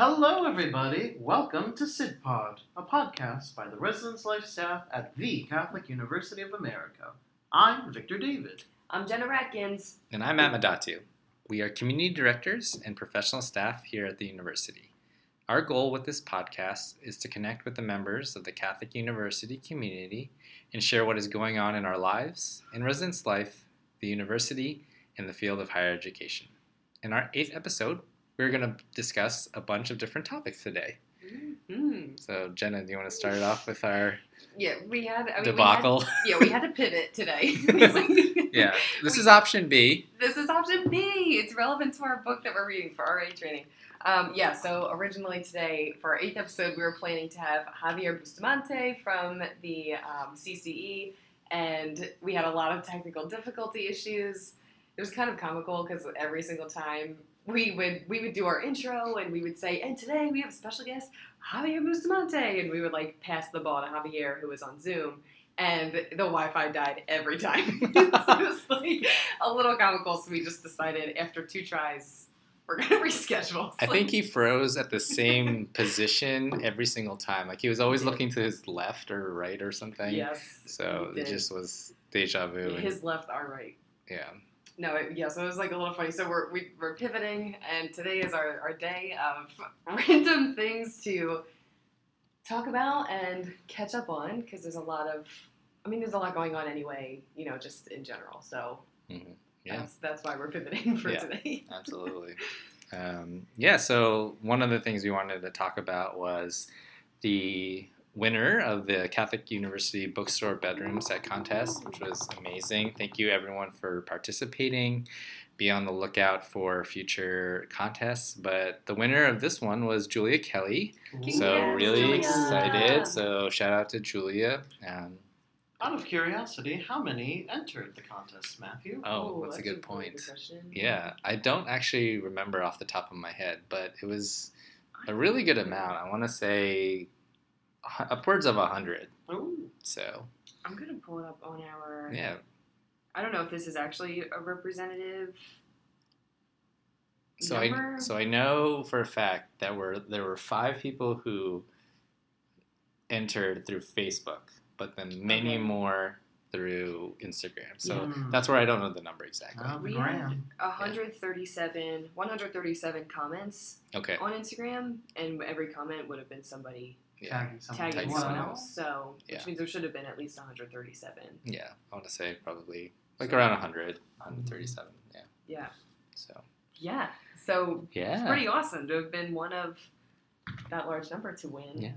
Hello, everybody. Welcome to SidPod, a podcast by the Residence Life staff at the Catholic University of America. I'm Victor David. I'm Jenna Ratkins. And I'm Matt Madatu. We are community directors and professional staff here at the university. Our goal with this podcast is to connect with the members of the Catholic University community and share what is going on in our lives, in residence life, the university, and the field of higher education. In our eighth episode, we're going to discuss a bunch of different topics today. Mm-hmm. So, Jenna, do you want to start off with our Yeah, we had. I mean, debacle? We had, yeah, we had to pivot today. yeah, this We- is option B. This is option B. It's relevant to our book that we're reading for RA training. Um, yeah, so originally today, for our eighth episode, we were planning to have Javier Bustamante from the um, CCE, and we had a lot of technical difficulty issues. It was kind of comical because every single time we would we would do our intro and we would say, and today we have a special guest, Javier Bustamante, and we would like pass the ball to Javier who was on Zoom, and the Wi-Fi died every time. it was like a little comical, so we just decided after two tries we're gonna reschedule. I think he froze at the same position every single time. Like he was always looking to his left or right or something. yes. So it just was deja vu. and- his left, our right. yeah. No, it, yeah, so it was like a little funny. So we're we, we're pivoting, and today is our, our day of random things to talk about and catch up on because there's a lot of, I mean, there's a lot going on anyway, you know, just in general. So Mhm. Yeah. that's that's why we're pivoting for Yeah. today. Absolutely. um, yeah. So one of the things we wanted to talk about was the winner of the Catholic University Bookstore Bedroom Set Contest, which was amazing. Thank you everyone for participating. Be on the lookout for future contests. But the winner of this one was Julia Kelly. So Yes, really Julia. excited. So shout out to Julia. Um, Out of curiosity, how many entered the contest, Matthew? oh, that's, a good really point. question. Yeah, I don't actually remember off the top of my head, but it was a really good amount. I want to say hu- upwards of a hundred. Ooh. So I'm gonna pull it up on our. yeah, I don't know if this is actually a representative. so I so I know for a fact that were there were five people who entered through Facebook, but then many Okay. more through Instagram. So Hmm. that's where I don't know the number exactly. Ah, We gram. 137, 137 comments Okay, on Instagram, and every comment would have been somebody yeah, Tagging someone. tagging Tagging someone someone else. So, which Yeah. means there should have been at least 137. yeah. I want to say probably like around 100, 137. Yeah. Yeah. So Yeah. So yeah, It's pretty awesome to have been one of that large number to win yeah,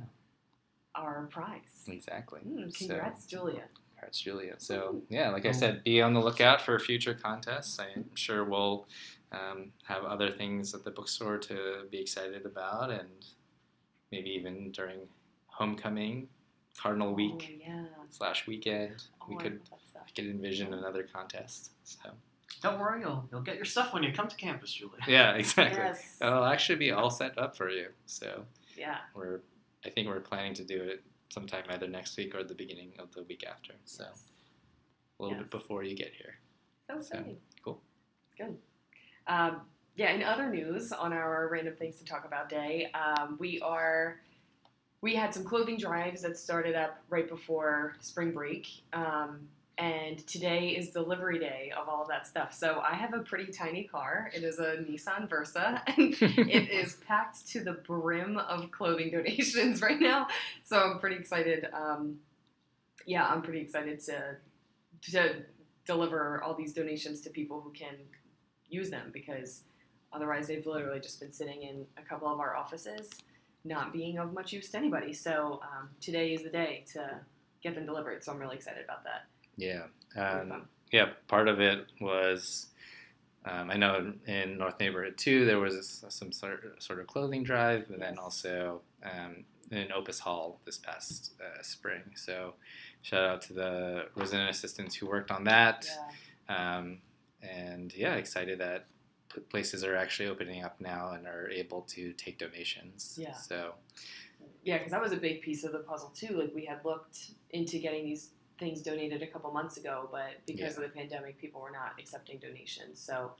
our prize. exactly. Mm, So- congrats, Julia. Congrats, Julia. So yeah, like I said, be on the lookout for future contests. I'm sure we'll um, have other things at the bookstore to be excited about, and maybe even during homecoming, Cardinal Week Oh, yeah. slash weekend, we Oh, I could love that stuff. I could envision another contest. So Don't worry, you'll, you'll get your stuff when you come to campus, Julie. yeah, exactly. Yes. It'll actually be all set up for you. So Yeah. we're I think we're planning to do it sometime either next week or the beginning of the week after. So Yes. a little Yes. bit before you get here. So So, exciting. cool. Good. Um, yeah, in other news on our random things to talk about day, um, we are we had some clothing drives that started up right before spring break. Um, and today is delivery day of all of that stuff. So I have a pretty tiny car. It is a Nissan Versa, and it is packed to the brim of clothing donations right now. So I'm pretty excited. Um, yeah, I'm pretty excited to to deliver all these donations to people who can use them because otherwise they've literally just been sitting in a couple of our offices, not being of much use to anybody. So um, today is the day to get them delivered. So I'm really excited about that. Yeah. Um, yeah, part of it was um, I know in North Neighborhood too there was some sort sort of clothing drive, and then also um, in Opus Hall this past uh, spring. So shout out to the resident assistants who worked on that, Yeah. um, and yeah, excited that places are actually opening up now and are able to take donations. Yeah. So Yeah, because that was a big piece of the puzzle too. Like we had looked into getting these things donated a couple months ago, but because of the pandemic, people were not accepting donations. So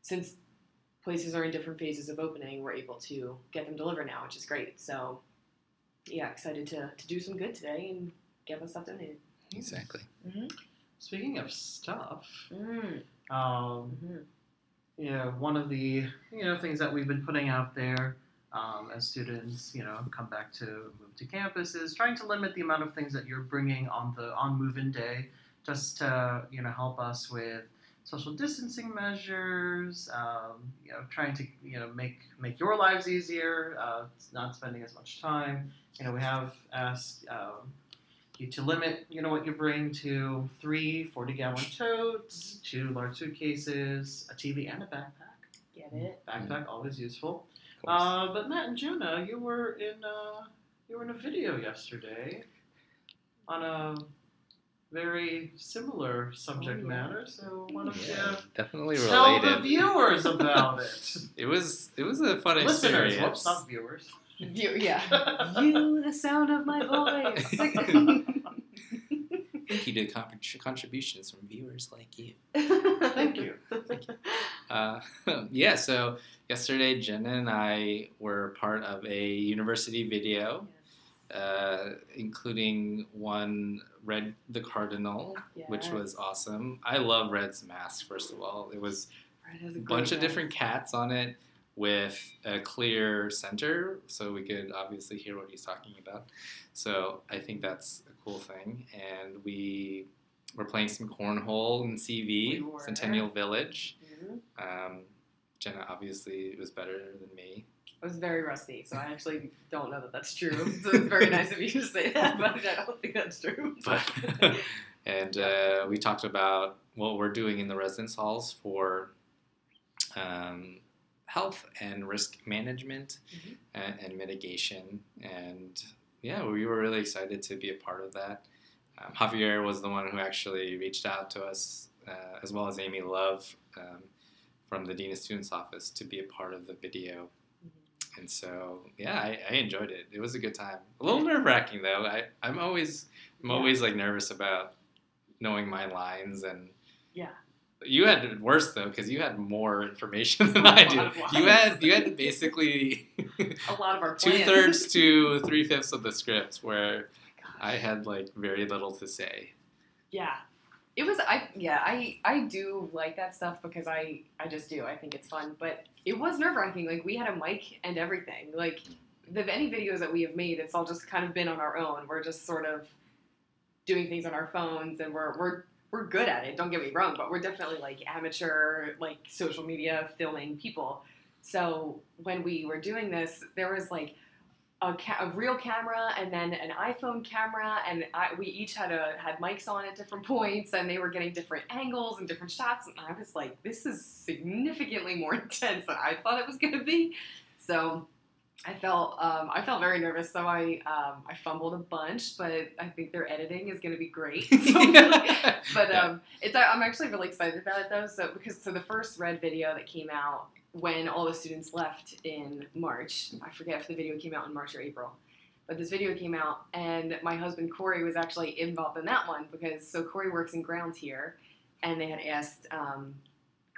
since places are in different phases of opening, we're able to get them delivered now, which is great. So, yeah, excited to, to do some good today and get us stuff donated. Exactly. Speaking of stuff, Mm. um, Mhm. You know, one of the you know things that we've been putting out there um, as students, you know, come back to move to campus is trying to limit the amount of things that you're bringing on the on move-in day, just to you know help us with social distancing measures. Um, you know, trying to you know make make your lives easier, uh, not spending as much time. You know, we have asked. Um, you to limit, you know, what you bring to three 40 gallon totes, two large suitcases, a TV and a backpack. Get it? Backpack always useful. Uh, but Matt and Jenna, you were in uh, you were in a video yesterday on a very similar subject Oh, yeah. matter. So why don't yeah, definitely you tell the related. viewers about it? It was it was a fun Listeners, experience. whoops, not viewers. You, yeah. you, the sound of my voice. Thank you to con- contributions from viewers like you. Thank you. thank Uh, yeah, so yesterday Jenna and I were part of a university video, uh, including one Red the Cardinal, which was awesome. I love Red's mask, first of all. It was a bunch of different cats on it with a clear center, so we could obviously hear what he's talking about. So I think that's a cool thing. And we were playing some cornhole in CV, We. Centennial Village. Mhm. Um, Jenna obviously was better than me. I was very rusty, so I actually don't know that that's true. So it's very nice of you to say that, but I don't think that's true. But and uh, we talked about what we're doing in the residence halls for um, health and risk management Mhm. and, and mitigation. And yeah, we were really excited to be a part of that. Um, Javier was the one who actually reached out to us, uh, as well as Amy Love um, from the Dean of Students Office, to be a part of the video. And so, yeah, I, I enjoyed it. It was a good time. A little nerve wracking though. I, I'm always I'm Yeah. always like nervous about knowing my lines and Yeah. You had it worse though because you had more information than I do. You had you had basically A lot of our two thirds to three fifths of the script where Gosh. I had like very little to say. Yeah. It was I yeah, I I do like that stuff because I I just do. I think it's fun, but it was nerve-wracking. Like we had a mic and everything. Like the any videos that we have made, it's all just kind of been on our own. We're just sort of doing things on our phones and we're we're we're good at it. Don't get me wrong, but we're definitely like amateur like social media filming people. So when we were doing this, there was like a, ca- a real camera and then an iPhone camera, and I, we each had a had mics on at different points, and they were getting different angles and different shots. And I was like, this is significantly more intense than I thought it was going to be. So I felt um, I felt very nervous. So I um, I fumbled a bunch, but I think their editing is going to be great. But um, it's I'm actually really excited about it though. So because so the first red video that came out when all the students left in March, I forget if the video came out in March or April, but this video came out, and my husband Corey was actually involved in that one because so Corey works in grounds here, and they had asked um,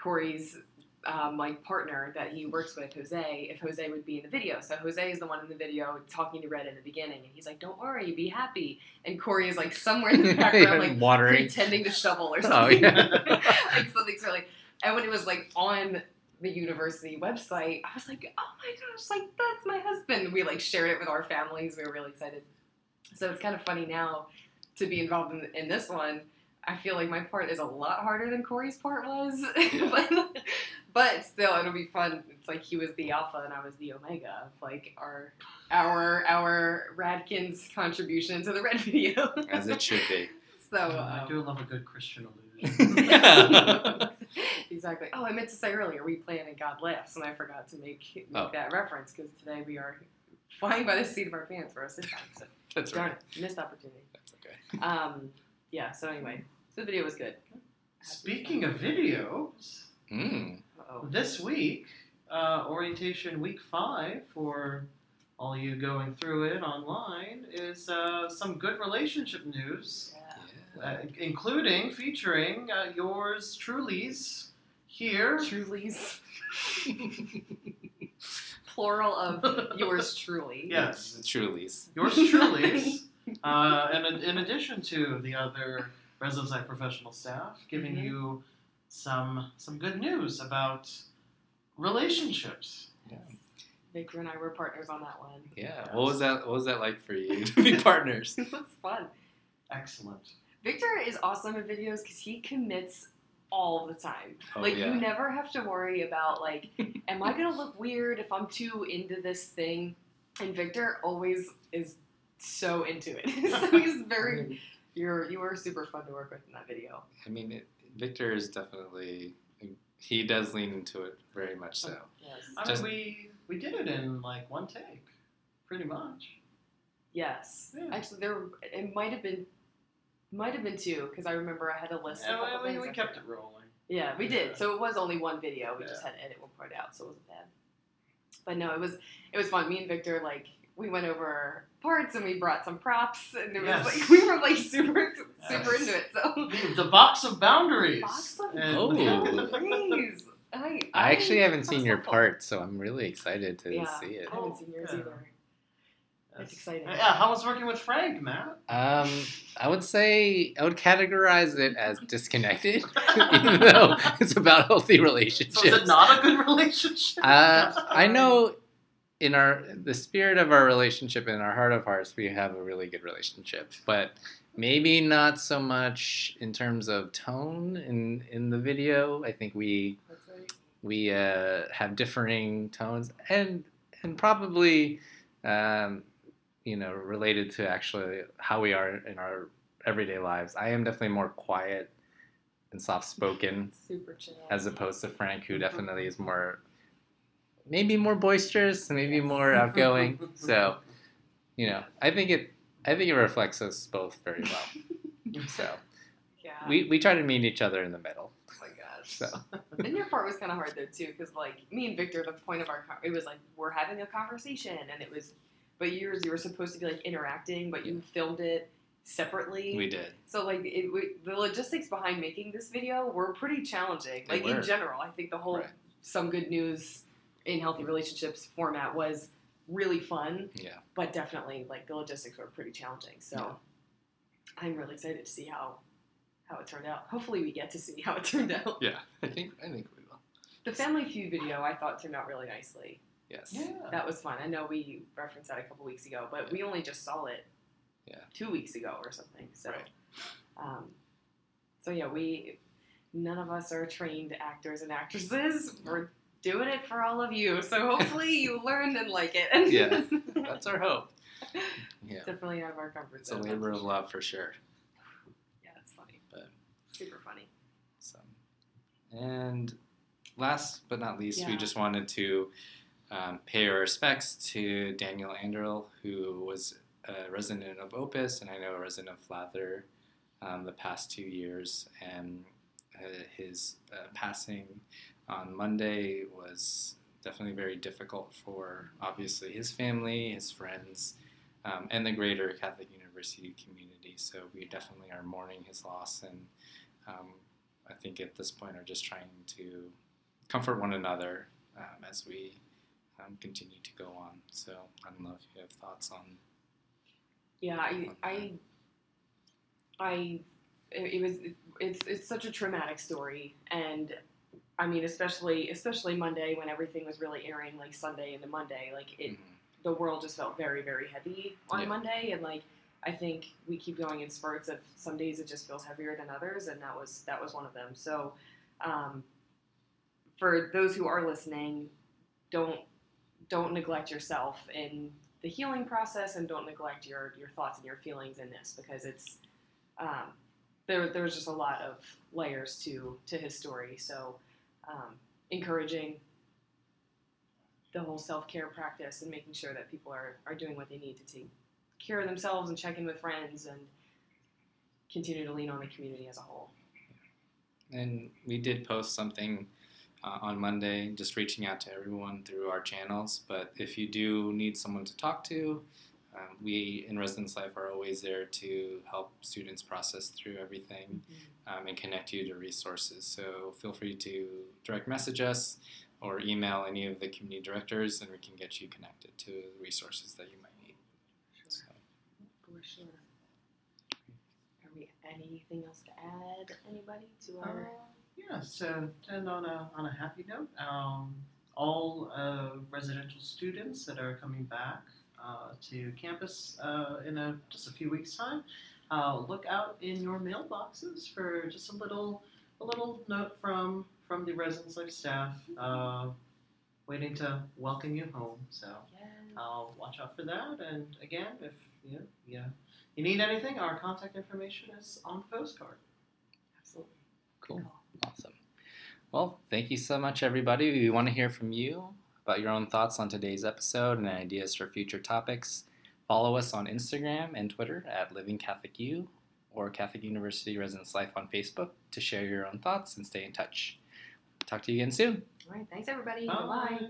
Corey's. Um, like partner that he works with, Jose, if Jose would be in the video. So Jose is the one in the video talking to Red in the beginning, and he's like, "Don't worry, be happy." And Corey is like somewhere in the background, like watering. pretending to shovel or Oh, something. yeah. like something so like and when it was like on the university website, I was like, oh my gosh, like that's my husband. We like shared it with our families. We were really excited. So it's kind of funny now to be involved in, in this one. I feel like my part is a lot harder than Corey's part was, but, but still, it'll be fun. It's like he was the alpha and I was the omega of like our our our Radkins contribution to the red video. As it should be. So I um, do love a good Christian illusion. exactly. Oh, I meant to say earlier, we plan and God laughs, and I forgot to make, make Oh. that reference because today we are flying by the seat of our pants for us this time. So That's darn right. it, missed opportunity. That's okay. Um, yeah. So anyway, so the video was good. Speaking of videos, Mm. This week, uh, orientation week five for all you going through it online is uh, some good relationship news, Yeah. Yeah. uh, including featuring uh, yours truly's here. Truly's. Plural of yours truly. Yes. Truly's. Yours truly's. uh, and in, in addition to the other Residence Life professional staff, giving Mhm. you some some good news about relationships. Victor and I were partners on that one. Yeah. What was that? What was that like for you to be partners? It was fun. Excellent. Victor is awesome at videos because he commits all the time. Oh, like yeah. you never have to worry about like, am I gonna look weird if I'm too into this thing? And Victor always is so into it. so he's very. You're you were super fun to work with in that video. I mean, it, Victor is definitely. He does lean into it very much so. Yes. I Just- mean, we we did it in like one take, pretty much. Yes. Yeah. Actually, there it might have been. Might have been two because I remember I had a list. of a Yeah, couple we, things we kept it rolling. Yeah, we Yeah. did. So it was only one video. We just had to edit one part out, so it wasn't bad. But no, it was it was fun. Me and Victor like we went over parts and we brought some props and it was Yes. like we were like super super Yes. into it. So The, the box of boundaries. Box of And- Oh. please, I, I actually haven't seen your helpful. part, so I'm really excited to Yeah. see it. I haven't seen yours Yeah. either. It's exciting. Yeah, how was working with Frank, Matt? Um, I would say I would categorize it as disconnected, even though it's about healthy relationships. So is it not a good relationship? Uh, I know in our the spirit of our relationship in our heart of hearts we have a really good relationship but maybe not so much in terms of tone in in the video. I think we right. we uh, have differing tones and and probably um, you know related to actually how we are in our everyday lives. I am definitely more quiet and soft spoken as opposed to Frank, who definitely is more, maybe more boisterous, maybe more outgoing. So, you know, I think it, I think it reflects us both very well. So yeah. we we try to meet each other in the middle. oh my gosh. So And your part was kind of hard though too, because like me and Victor, the point of our con- it was like we're having a conversation, and it was, but yours you were supposed to be like interacting, but you filmed it separately. we did. so like it, we, the logistics behind making this video were pretty challenging. Like in general, I think the whole Right. some good news in healthy relationships format was really fun, Yeah. but definitely like the logistics were pretty challenging. So Yeah. I'm really excited to see how how it turned out. Hopefully, we get to see how it turned out. Yeah. I think I think we will. The Family Feud video I thought turned out really nicely. Yes. Yeah. That was fun. I know we referenced that a couple weeks ago, but we only just saw it Yeah. two weeks ago or something. So, Right. um, so yeah, we none of us are trained actors and actresses. We're doing it for all of you. So hopefully you learn and like it. Yeah. That's our hope. Yeah. Definitely out of our comfort It's a zone. labor of love for sure. Yeah, it's funny. But- super funny. So, and last but not least, we just wanted to um, pay our respects to Daniel Anderl, who was a resident of Opus and I know a resident of Flather um, the past two years. And uh, his uh, passing on Monday was definitely very difficult for obviously his family, his friends, um, and the greater Catholic University community. So we definitely are mourning his loss and um, I think at this point are just trying to comfort one another um, as we um, continue to go on. So I don't know if you have thoughts on. Yeah, I, I, I, it, it was, it's, it's such a traumatic story, and I mean, especially, especially Monday when everything was really airing, like Sunday into Monday, like it, Mhm. the world just felt very, very heavy on Yeah. Monday, and like I think we keep going in spurts of some days it just feels heavier than others, and that was that was one of them. So, um, for those who are listening, don't don't neglect yourself in the healing process, and don't neglect your your thoughts and your feelings in this because it's um, there. There was just a lot of layers to to his story. So, um, encouraging the whole self care practice and making sure that people are, are doing what they need to take care of themselves and check in with friends and continue to lean on the community as a whole. And we did post something uh, on Monday, just reaching out to everyone through our channels. But if you do need someone to talk to, Um, we in Residence Life are always there to help students process through everything um, and connect you to resources. So feel free to direct message us or email any of the community directors, and we can get you connected to the resources that you might need. So, For sure. Are we anything else to add? Anybody to our? Yeah, so to end on a, on a happy note, um, all uh, residential students that are coming back uh, to campus uh, in a, just a few weeks' time, uh, look out in your mailboxes for just a little a little note from from the residence life staff, uh, waiting to welcome you home. So Yes. uh, watch out for that. And again, if you know, yeah you need anything, our contact information is on the postcard. Absolutely. cool. Awesome. Well, thank you so much, everybody. We want to hear from you about your own thoughts on today's episode and ideas for future topics. Follow us on Instagram and Twitter at Living Catholic U or Catholic University Residence Life on Facebook to share your own thoughts and stay in touch. Talk to you again soon. All right. Thanks, everybody. Bye. Bye.